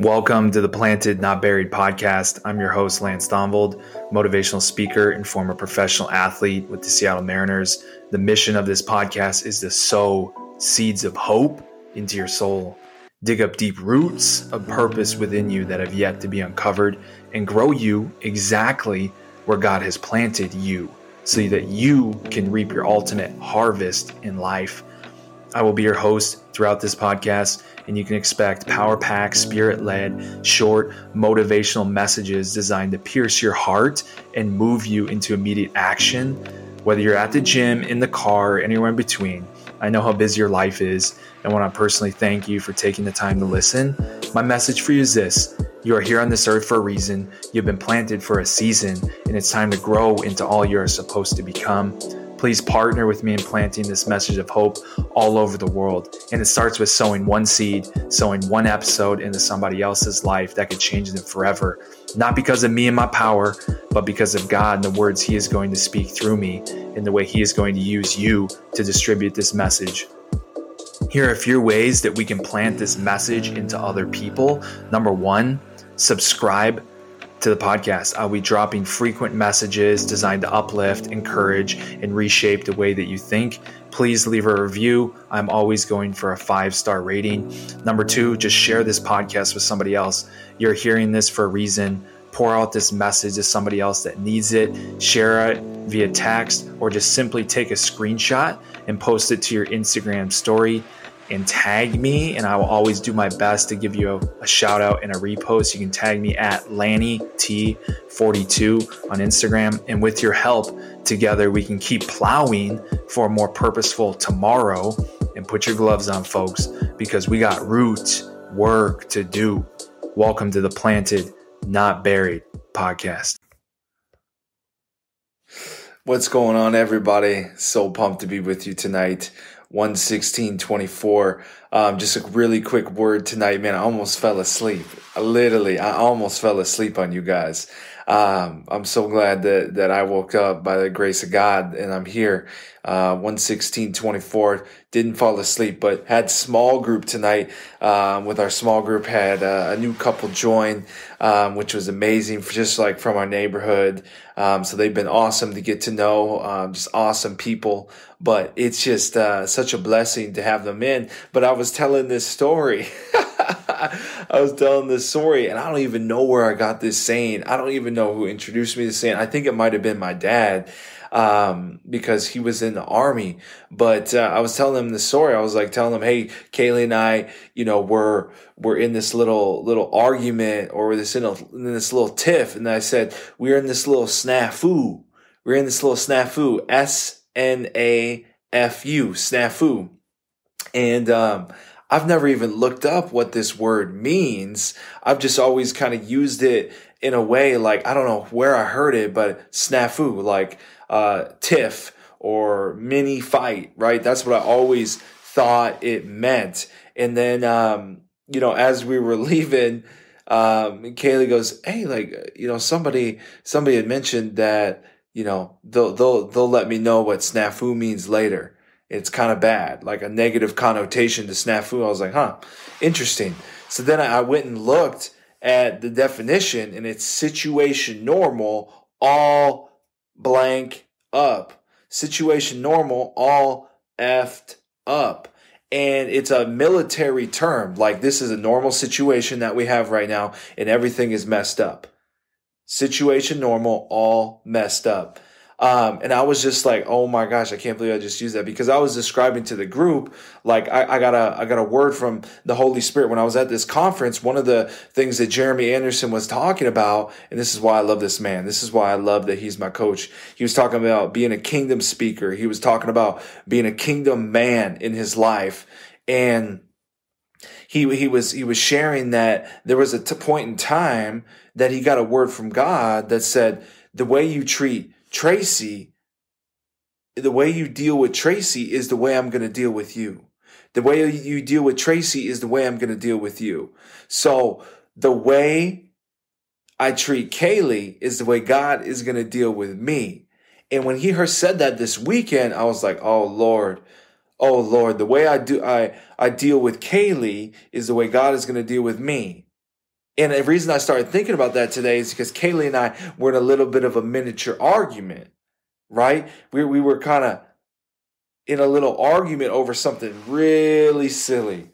Welcome to the Planted Not Buried podcast. I'm your host, Lance Thonvold, motivational speaker and former professional athlete with the Seattle Mariners. The mission of this podcast is to sow seeds of hope into your soul, dig up deep roots of purpose within you that have yet to be uncovered, and grow you exactly where God has planted you so that you can reap your ultimate harvest in life. I will be your host throughout this podcast, and you can expect power packed, spirit led, short, motivational messages designed to pierce your heart and move you into immediate action. Whether you're at the gym, in the car, anywhere in between, I know how busy your life is, and want to personally thank you for taking the time to listen. My message for you is this you are here on this earth for a reason, you've been planted for a season, and it's time to grow into all you're supposed to become. Please partner with me in planting this message of hope all over the world. And it starts with sowing one seed, sowing one episode into somebody else's life that could change them forever. Not because of me and my power, but because of God and the words He is going to speak through me and the way He is going to use you to distribute this message. Here are a few ways that we can plant this message into other people. Number one, subscribe to the podcast. I'll be dropping frequent messages designed to uplift, encourage, and reshape the way that you think. Please leave a review. I'm always going for a five star rating. Number two, just share this podcast with somebody else. You're hearing this for a reason. Pour out this message to somebody else that needs it. Share it via text or just simply take a screenshot and post it to your Instagram story and tag me, and I will always do my best to give you a, a shout out and a repost. You can tag me at Lanny T42 on Instagram, and with your help, together we can keep plowing for a more purposeful tomorrow. And put your gloves on, folks, because we got root work to do. Welcome to the Planted, Not Buried podcast. What's going on, everybody? So pumped to be with you tonight. 116.24. Um, just a really quick word tonight, man. I almost fell asleep. Literally, I almost fell asleep on you guys. Um, I'm so glad that, that I woke up by the grace of God and I'm here. Uh, 116.24. Didn't fall asleep, but had small group tonight. Um, with our small group, had uh, a new couple join, um, which was amazing just like from our neighborhood. Um, so they've been awesome to get to know, um, just awesome people. But it's just uh, such a blessing to have them in. But I was telling this story. I was telling this story, and I don't even know where I got this saying. I don't even know who introduced me to saying. I think it might have been my dad um, because he was in the army. But uh, I was telling him the story. I was like telling him, "Hey, Kaylee and I, you know, we're we're in this little little argument or this in, a, in this little tiff." And I said, "We're in this little snafu. We're in this little snafu. S N A F U. Snafu." And um, I've never even looked up what this word means. I've just always kind of used it in a way like I don't know where I heard it, but snafu, like uh, tiff or mini fight, right? That's what I always thought it meant. And then, um, you know, as we were leaving, um, Kaylee goes, "Hey, like, you know, somebody somebody had mentioned that, you know, they'll they'll they'll let me know what snafu means later." It's kind of bad, like a negative connotation to snafu. I was like, huh, interesting. So then I went and looked at the definition, and it's situation normal, all blank up. Situation normal, all effed up. And it's a military term. Like this is a normal situation that we have right now, and everything is messed up. Situation normal, all messed up. Um, and I was just like, oh my gosh, I can't believe I just used that because I was describing to the group, like I, I, got a I got a word from the Holy Spirit when I was at this conference. One of the things that Jeremy Anderson was talking about, and this is why I love this man. This is why I love that he's my coach. He was talking about being a kingdom speaker. He was talking about being a kingdom man in his life, and he he was he was sharing that there was a t- point in time that he got a word from God that said the way you treat Tracy, the way you deal with Tracy is the way I'm going to deal with you. The way you deal with Tracy is the way I'm going to deal with you. So the way I treat Kaylee is the way God is going to deal with me. And when he heard said that this weekend, I was like, "Oh Lord, oh Lord, the way I do I I deal with Kaylee is the way God is going to deal with me." And the reason I started thinking about that today is because Kaylee and I were in a little bit of a miniature argument, right? We, we were kind of in a little argument over something really silly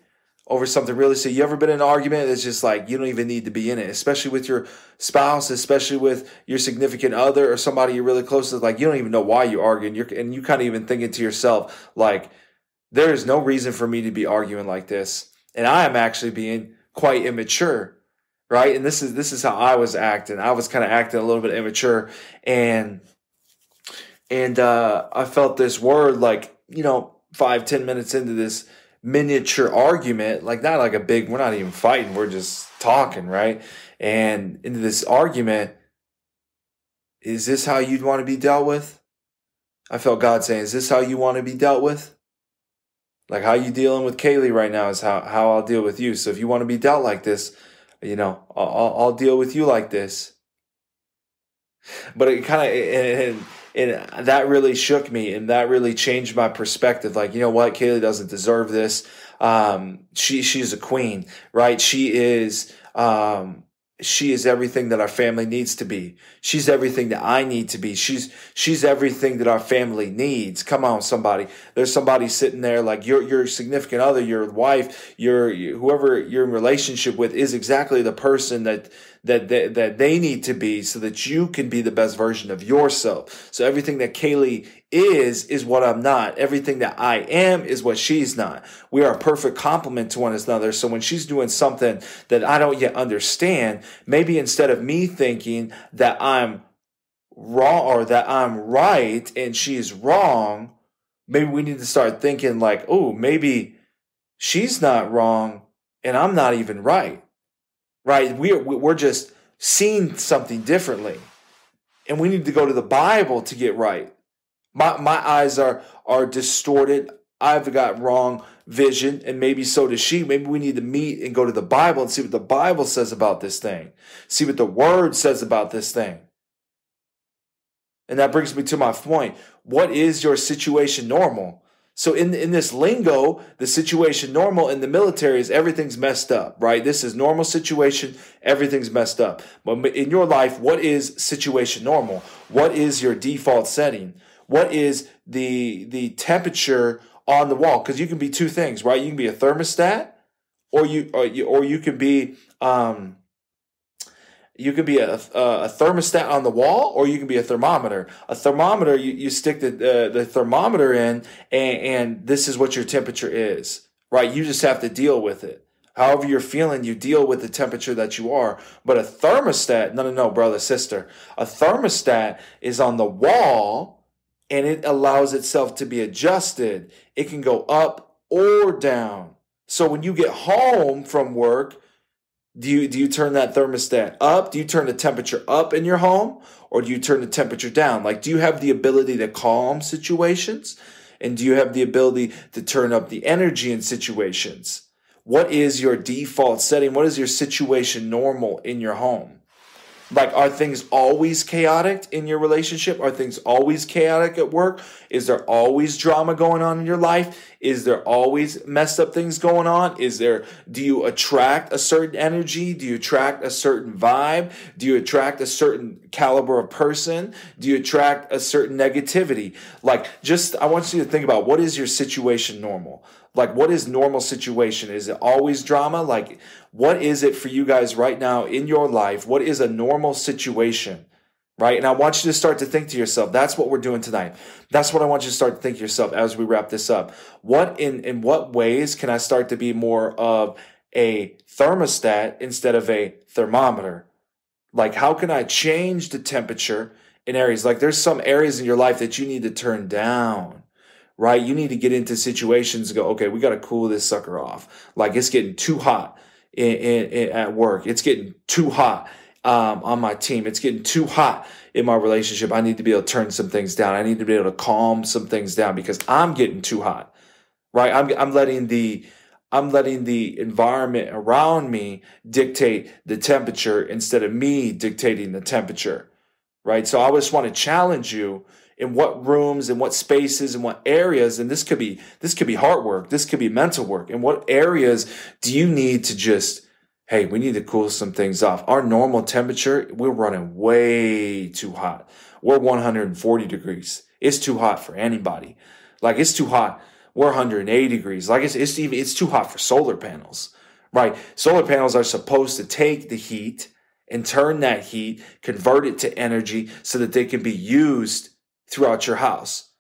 over something really silly. You ever been in an argument that's just like you don't even need to be in it, especially with your spouse, especially with your significant other or somebody you're really close to. Like you don't even know why you're arguing. You're and you kind of even thinking to yourself like, there is no reason for me to be arguing like this, and I am actually being quite immature, right? And this is this is how I was acting. I was kind of acting a little bit immature, and and uh, I felt this word like you know five ten minutes into this miniature argument, like not like a big, we're not even fighting, we're just talking, right? And into this argument, is this how you'd want to be dealt with? I felt God saying, is this how you want to be dealt with? Like how you dealing with Kaylee right now is how, how I'll deal with you. So if you want to be dealt like this, you know, I'll, I'll deal with you like this. But it kind of, and that really shook me and that really changed my perspective. Like you know what? Kaylee doesn't deserve this. Um, she she's a queen right? She is um, she is everything that our family needs to be. She's everything that I need to be. She's she's everything that our family needs. Come on, somebody. There's somebody sitting there like your your significant other, your wife, your whoever you're in relationship with is exactly the person that that, that, that they need to be so that you can be the best version of yourself. So everything that Kaylee is, is what I'm not. Everything that I am is what she's not. We are a perfect complement to one another. So when she's doing something that I don't yet understand, maybe instead of me thinking that I'm wrong or that I'm right and she's wrong, maybe we need to start thinking like, oh, maybe she's not wrong and I'm not even right right? We're, we're just seeing something differently. And we need to go to the Bible to get right. My, my eyes are, are distorted. I've got wrong vision, and maybe so does she. Maybe we need to meet and go to the Bible and see what the Bible says about this thing, see what the Word says about this thing. And that brings me to my point. What is your situation normal? So in in this lingo, the situation normal in the military is everything's messed up, right? This is normal situation, everything's messed up. But in your life, what is situation normal? What is your default setting? What is the the temperature on the wall? Because you can be two things, right? You can be a thermostat, or you or you, or you can be um, you can be a, a, thermostat on the wall or you can be a thermometer. A thermometer, you, you stick the, uh, the thermometer in and, and this is what your temperature is, right? You just have to deal with it. However you're feeling, you deal with the temperature that you are. But a thermostat, no, no, no, brother, sister. A thermostat is on the wall and it allows itself to be adjusted. It can go up or down. So when you get home from work, do you do you turn that thermostat up? Do you turn the temperature up in your home or do you turn the temperature down? Like do you have the ability to calm situations? And do you have the ability to turn up the energy in situations? What is your default setting? What is your situation normal in your home? Like, are things always chaotic in your relationship? Are things always chaotic at work? Is there always drama going on in your life? Is there always messed up things going on? Is there, do you attract a certain energy? Do you attract a certain vibe? Do you attract a certain caliber of person? Do you attract a certain negativity? Like, just, I want you to think about what is your situation normal? Like what is normal situation? Is it always drama? Like what is it for you guys right now in your life? What is a normal situation? Right? And i want you to start to think to yourself that's what we're doing tonight. That's what i want you to start to think to yourself as we wrap this up. What in in what ways can i start to be more of a thermostat instead of a thermometer? Like how can i change the temperature in areas? Like there's some areas in your life that you need to turn down right? You need to get into situations go, okay, we got to cool this sucker off. Like it's getting too hot in, in, in, at work. It's getting too hot um, on my team. It's getting too hot in my relationship. I need to be able to turn some things down. I need to be able to calm some things down because I'm getting too hot, right? I'm, I'm letting the, I'm letting the environment around me dictate the temperature instead of me dictating the temperature, right? So I just want to challenge you in what rooms and what spaces and what areas and this could be this could be heart work this could be mental work and what areas do you need to just hey, we need to cool some things off. Our normal temperature, we're running way too hot. We're 140 degrees. It's too hot for anybody. Like it's too hot. We're 180 degrees. Like it's, it's even, it's too hot for solar panels, right? Solar panels are supposed to take the heat and turn that heat, convert it to energy so that they can be used throughout your house.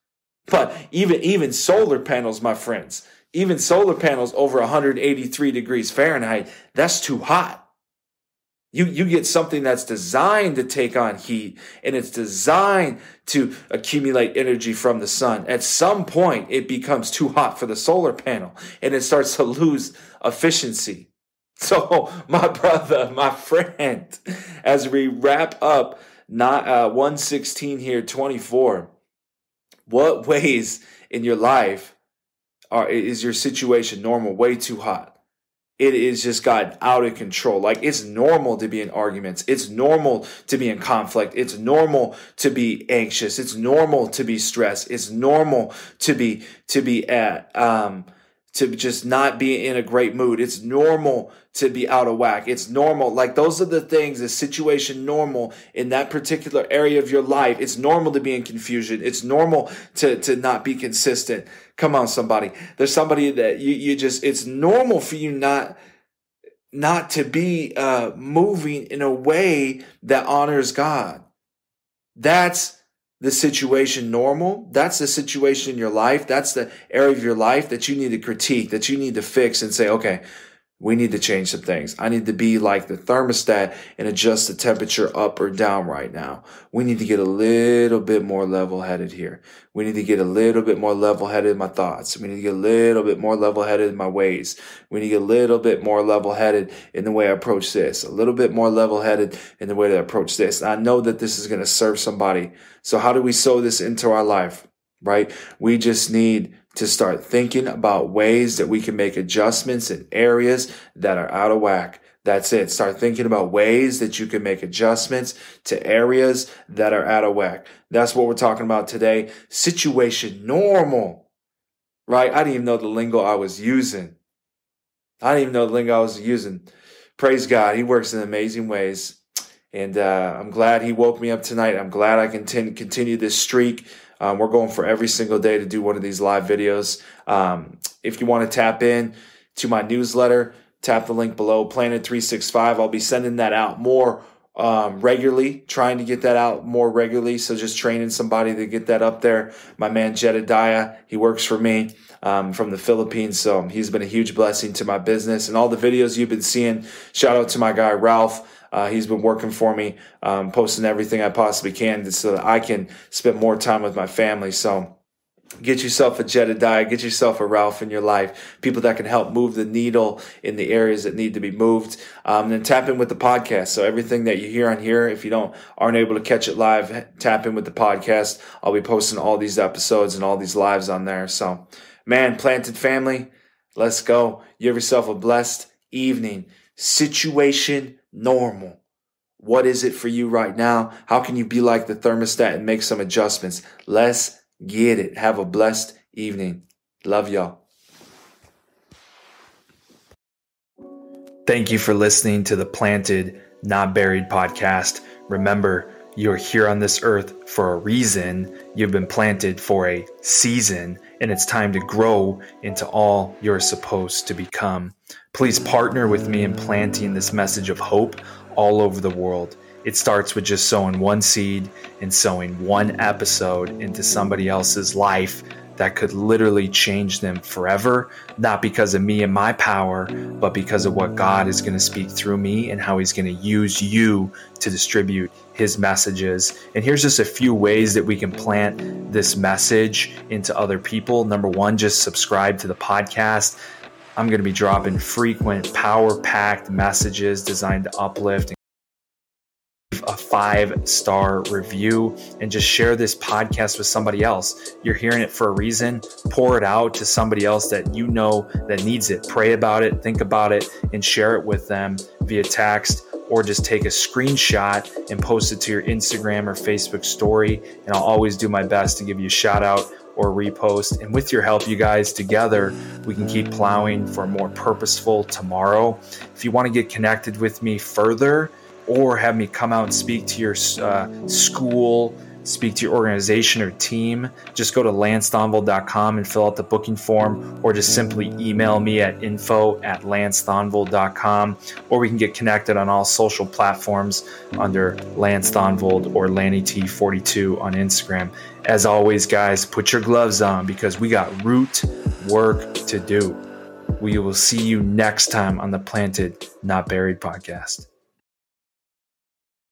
But even, even solar panels, my friends, even solar panels over 183 degrees Fahrenheit, that's too hot. You, you get something that's designed to take on heat and it's designed to accumulate energy from the sun. At some point, it becomes too hot for the solar panel and it starts to lose efficiency. So, my brother, my friend, as we wrap up not, uh, 116 here, 24, what ways in your life are, is your situation normal, way too hot? It is just got out of control. Like it's normal to be in arguments. It's normal to be in conflict. It's normal to be anxious. It's normal to be stressed. It's normal to be to be at um to just not be in a great mood. It's normal to be out of whack. It's normal. Like those are the things, the situation normal in that particular area of your life. It's normal to be in confusion. It's normal to, to not be consistent. Come on, somebody. There's somebody that you, you just, it's normal for you not, not to be uh, moving in a way that honors God. That's the situation normal. That's the situation in your life. That's the area of your life that you need to critique, that you need to fix and say, okay, we need to change some things. I need to be like the thermostat and adjust the temperature up or down right now. We need to get a little bit more level headed here. We need to get a little bit more level headed in my thoughts. We need to get a little bit more level headed in my ways. We need to get a little bit more level headed in the way I approach this, a little bit more level headed in the way that I approach this. I know that this is going to serve somebody. So how do we sow this into our life? Right? We just need to start thinking about ways that we can make adjustments in areas that are out of whack. That's it. Start thinking about ways that you can make adjustments to areas that are out of whack. That's what we're talking about today. Situation normal, right? I didn't even know the lingo I was using. I didn't even know the lingo I was using. Praise God. He works in amazing ways. And uh, I'm glad he woke me up tonight. I'm glad I can t- continue this streak. Um, we're going for every single day to do one of these live videos. Um, if you want to tap in to my newsletter, tap the link below, Planted 365. I'll be sending that out more um, regularly, trying to get that out more regularly. So just training somebody to get that up there. My man Jedediah, he works for me um, from the Philippines. So he's been a huge blessing to my business and all the videos you've been seeing. Shout out to my guy Ralph. Uh, he's been working for me, um, posting everything I possibly can so that I can spend more time with my family. So get yourself a Jedediah, get yourself a Ralph in your life, people that can help move the needle in the areas that need to be moved. Um, then tap in with the podcast. So everything that you hear on here, if you don't aren't able to catch it live, tap in with the podcast. I'll be posting all these episodes and all these lives on there. So, man, planted family, let's go. You have yourself a blessed evening. Situation normal. What is it for you right now? How can you be like the thermostat and make some adjustments? Let's get it. Have a blessed evening. Love y'all. Thank you for listening to the Planted, Not Buried podcast. Remember, you're here on this earth for a reason. You've been planted for a season, and it's time to grow into all you're supposed to become. Please partner with me in planting this message of hope all over the world. It starts with just sowing one seed and sowing one episode into somebody else's life that could literally change them forever, not because of me and my power, but because of what God is going to speak through me and how He's going to use you to distribute His messages. And here's just a few ways that we can plant this message into other people. Number one, just subscribe to the podcast. I'm going to be dropping frequent, power packed messages designed to uplift five star review and just share this podcast with somebody else. You're hearing it for a reason. Pour it out to somebody else that you know that needs it. Pray about it, think about it, and share it with them via text or just take a screenshot and post it to your Instagram or Facebook story. And I'll always do my best to give you a shout out or repost. And with your help, you guys, together, we can keep plowing for a more purposeful tomorrow. If you want to get connected with me further or have me come out and speak to your uh, school, speak to your organization or team, just go to lancethonvold.com and fill out the booking form, or just simply email me at info at lancethonvold.com, or we can get connected on all social platforms under Lance Thonvold or LannyT42 on Instagram. As always, guys, put your gloves on because we got root work to do. We will see you next time on the Planted Not Buried podcast.